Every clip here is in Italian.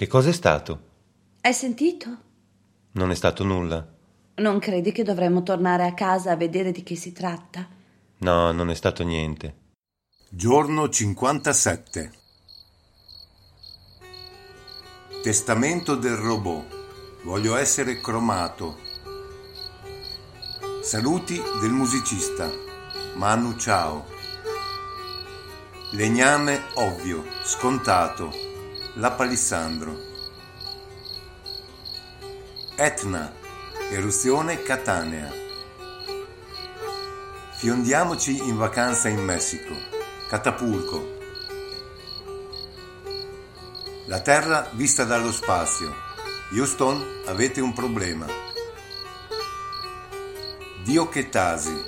Che cos'è stato? Hai sentito? Non è stato nulla. Non credi che dovremmo tornare a casa a vedere di che si tratta? No, non è stato niente. Giorno 57 Testamento del robot. Voglio essere cromato. Saluti del musicista. Manu ciao. Legname ovvio, scontato. La palissandro. Etna. Eruzione Catanea. Fiondiamoci in vacanza in Messico. Catapulco. La Terra vista dallo spazio. Houston, avete un problema. Diochetasi,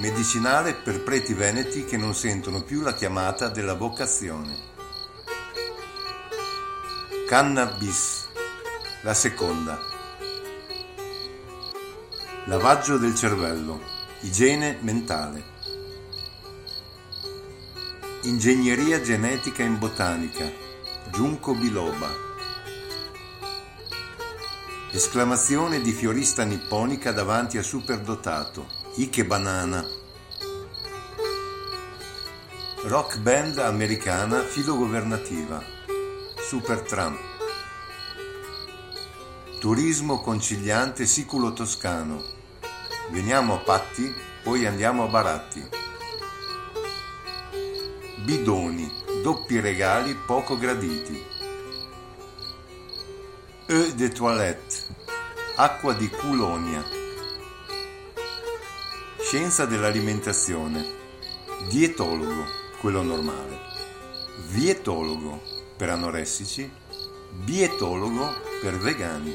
medicinale per preti veneti che non sentono più la chiamata della vocazione. Cannabis, la seconda. Lavaggio del cervello, igiene mentale. Ingegneria genetica in botanica, Giunco biloba. Esclamazione di fiorista nipponica davanti a superdotato. Ike banana. Rock band americana filogovernativa. Super Trump. Turismo conciliante siculo toscano. Veniamo a Patti, poi andiamo a Baratti. Bidoni doppi regali poco graditi. Eau de toilette, acqua di culonia. Scienza dell'alimentazione, dietologo, quello normale, vietologo per anoressici, bietologo per vegani.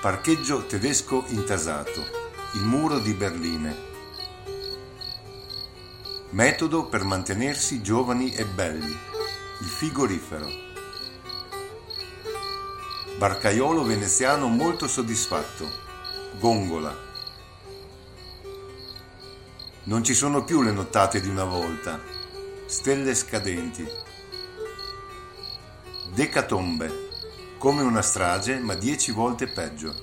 Parcheggio tedesco intasato, il muro di Berlino Metodo per mantenersi giovani e belli. Il frigorifero. Barcaiolo veneziano molto soddisfatto. Gongola. Non ci sono più le nottate di una volta. Stelle scadenti. Decatombe. Come una strage, ma dieci volte peggio.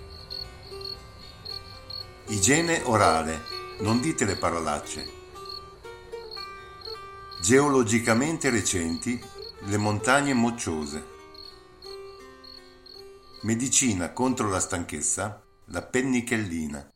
Igiene orale. Non dite le parolacce. Geologicamente recenti le montagne mocciose. Medicina contro la stanchezza, la pennichellina.